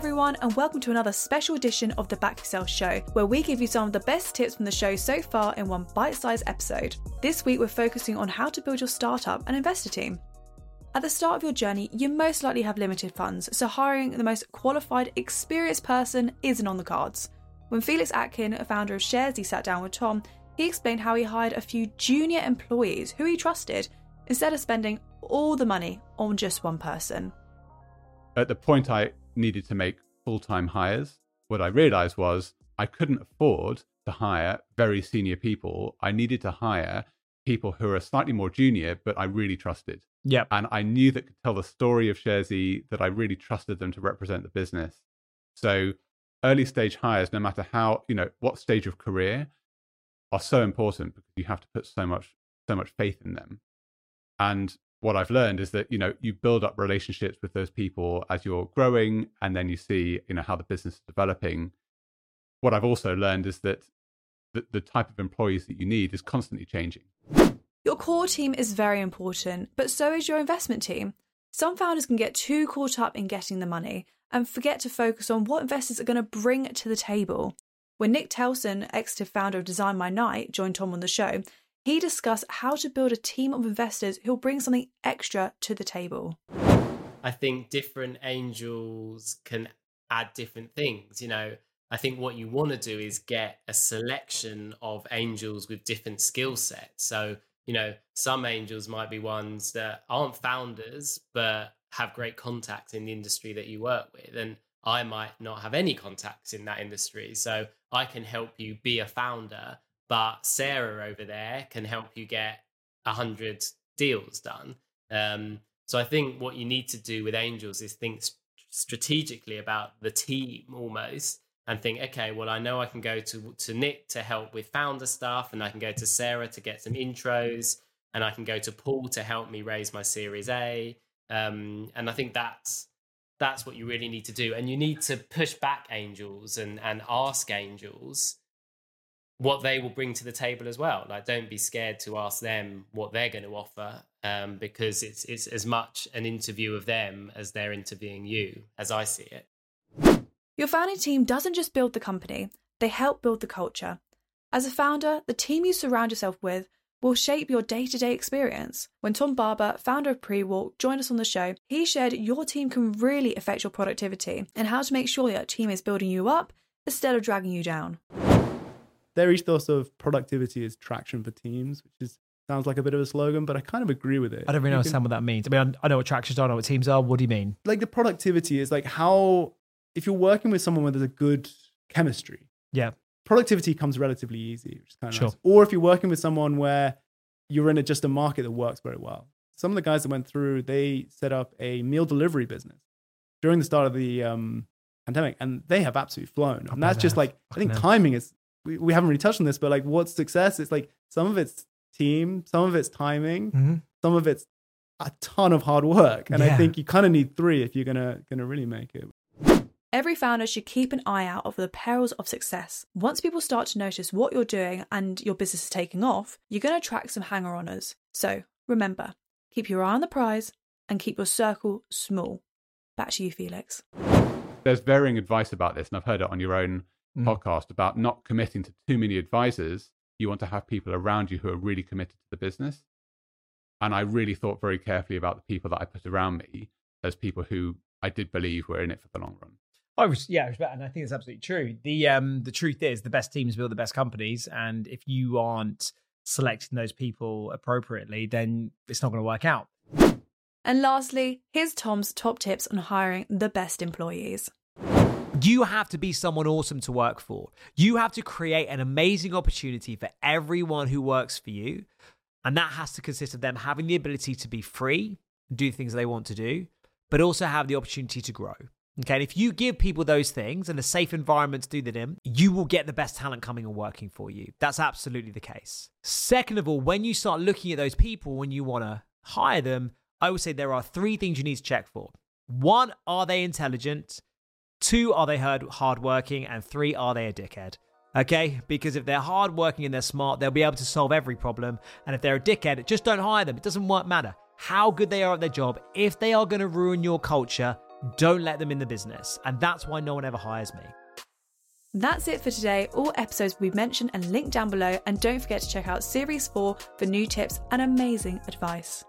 everyone, and welcome to another special edition of the Back Yourself Show, where we give you some of the best tips from the show so far in one bite sized episode. This week, we're focusing on how to build your startup and investor team. At the start of your journey, you most likely have limited funds, so hiring the most qualified, experienced person isn't on the cards. When Felix Atkin, a founder of Sharesy, sat down with Tom, he explained how he hired a few junior employees who he trusted instead of spending all the money on just one person. At the point I needed to make full time hires, what I realized was I couldn't afford to hire very senior people. I needed to hire people who are slightly more junior, but I really trusted. Yeah. And I knew that could tell the story of Sharesy, that I really trusted them to represent the business. So early stage hires, no matter how, you know, what stage of career, are so important because you have to put so much, so much faith in them. And what I've learned is that, you know, you build up relationships with those people as you're growing and then you see, you know, how the business is developing. What I've also learned is that the, the type of employees that you need is constantly changing. Your core team is very important, but so is your investment team. Some founders can get too caught up in getting the money and forget to focus on what investors are going to bring to the table. When Nick Telson, ex founder of Design My Night, joined Tom on the show, he discussed how to build a team of investors who'll bring something extra to the table. I think different angels can add different things. You know, I think what you want to do is get a selection of angels with different skill sets. So, you know, some angels might be ones that aren't founders, but have great contacts in the industry that you work with. And I might not have any contacts in that industry. So I can help you be a founder, but Sarah over there can help you get a hundred deals done. Um, so I think what you need to do with angels is think strategically about the team almost and think, okay, well, I know I can go to to Nick to help with founder stuff, and I can go to Sarah to get some intros, and I can go to Paul to help me raise my Series A. Um, and I think that's that's what you really need to do, and you need to push back angels and and ask angels what they will bring to the table as well. Like, don't be scared to ask them what they're going to offer, um, because it's it's as much an interview of them as they're interviewing you, as I see it. Your founding team doesn't just build the company; they help build the culture. As a founder, the team you surround yourself with will shape your day to day experience. When Tom Barber, founder of Prewalk, joined us on the show, he shared your team can really affect your productivity and how to make sure your team is building you up instead of dragging you down their ethos of productivity is traction for teams, which is sounds like a bit of a slogan, but I kind of agree with it. I don't really understand what that means. I mean, I know what tractions are, I know what teams are. What do you mean? Like the productivity is like how if you're working with someone where there's a good chemistry, yeah, productivity comes relatively easy, which is kind of sure. nice. Or if you're working with someone where you're in a, just a market that works very well. Some of the guys that went through, they set up a meal delivery business during the start of the um, pandemic, and they have absolutely flown. And that's just like I think timing is we, we haven't really touched on this, but like what's success? It's like some of it's team, some of it's timing, mm-hmm. some of it's a ton of hard work. And yeah. I think you kind of need three if you're gonna gonna really make it. Every founder should keep an eye out for the perils of success. Once people start to notice what you're doing and your business is taking off, you're going to attract some hanger oners. So remember, keep your eye on the prize and keep your circle small. Back to you, Felix. There's varying advice about this, and I've heard it on your own mm. podcast about not committing to too many advisors. You want to have people around you who are really committed to the business. And I really thought very carefully about the people that I put around me as people who I did believe were in it for the long run. I was, yeah, and I think it's absolutely true. The um, the truth is, the best teams build the best companies, and if you aren't selecting those people appropriately, then it's not going to work out. And lastly, here's Tom's top tips on hiring the best employees. You have to be someone awesome to work for. You have to create an amazing opportunity for everyone who works for you. And that has to consist of them having the ability to be free, do things they want to do, but also have the opportunity to grow. Okay, and if you give people those things and a safe environment to do them you will get the best talent coming and working for you. That's absolutely the case. Second of all, when you start looking at those people when you want to hire them, I would say there are three things you need to check for. One, are they intelligent? Two, are they hard hardworking? And three, are they a dickhead? Okay, because if they're hardworking and they're smart, they'll be able to solve every problem. And if they're a dickhead, just don't hire them. It doesn't matter how good they are at their job. If they are going to ruin your culture, don't let them in the business. And that's why no one ever hires me. That's it for today. All episodes will be mentioned and linked down below. And don't forget to check out Series 4 for new tips and amazing advice.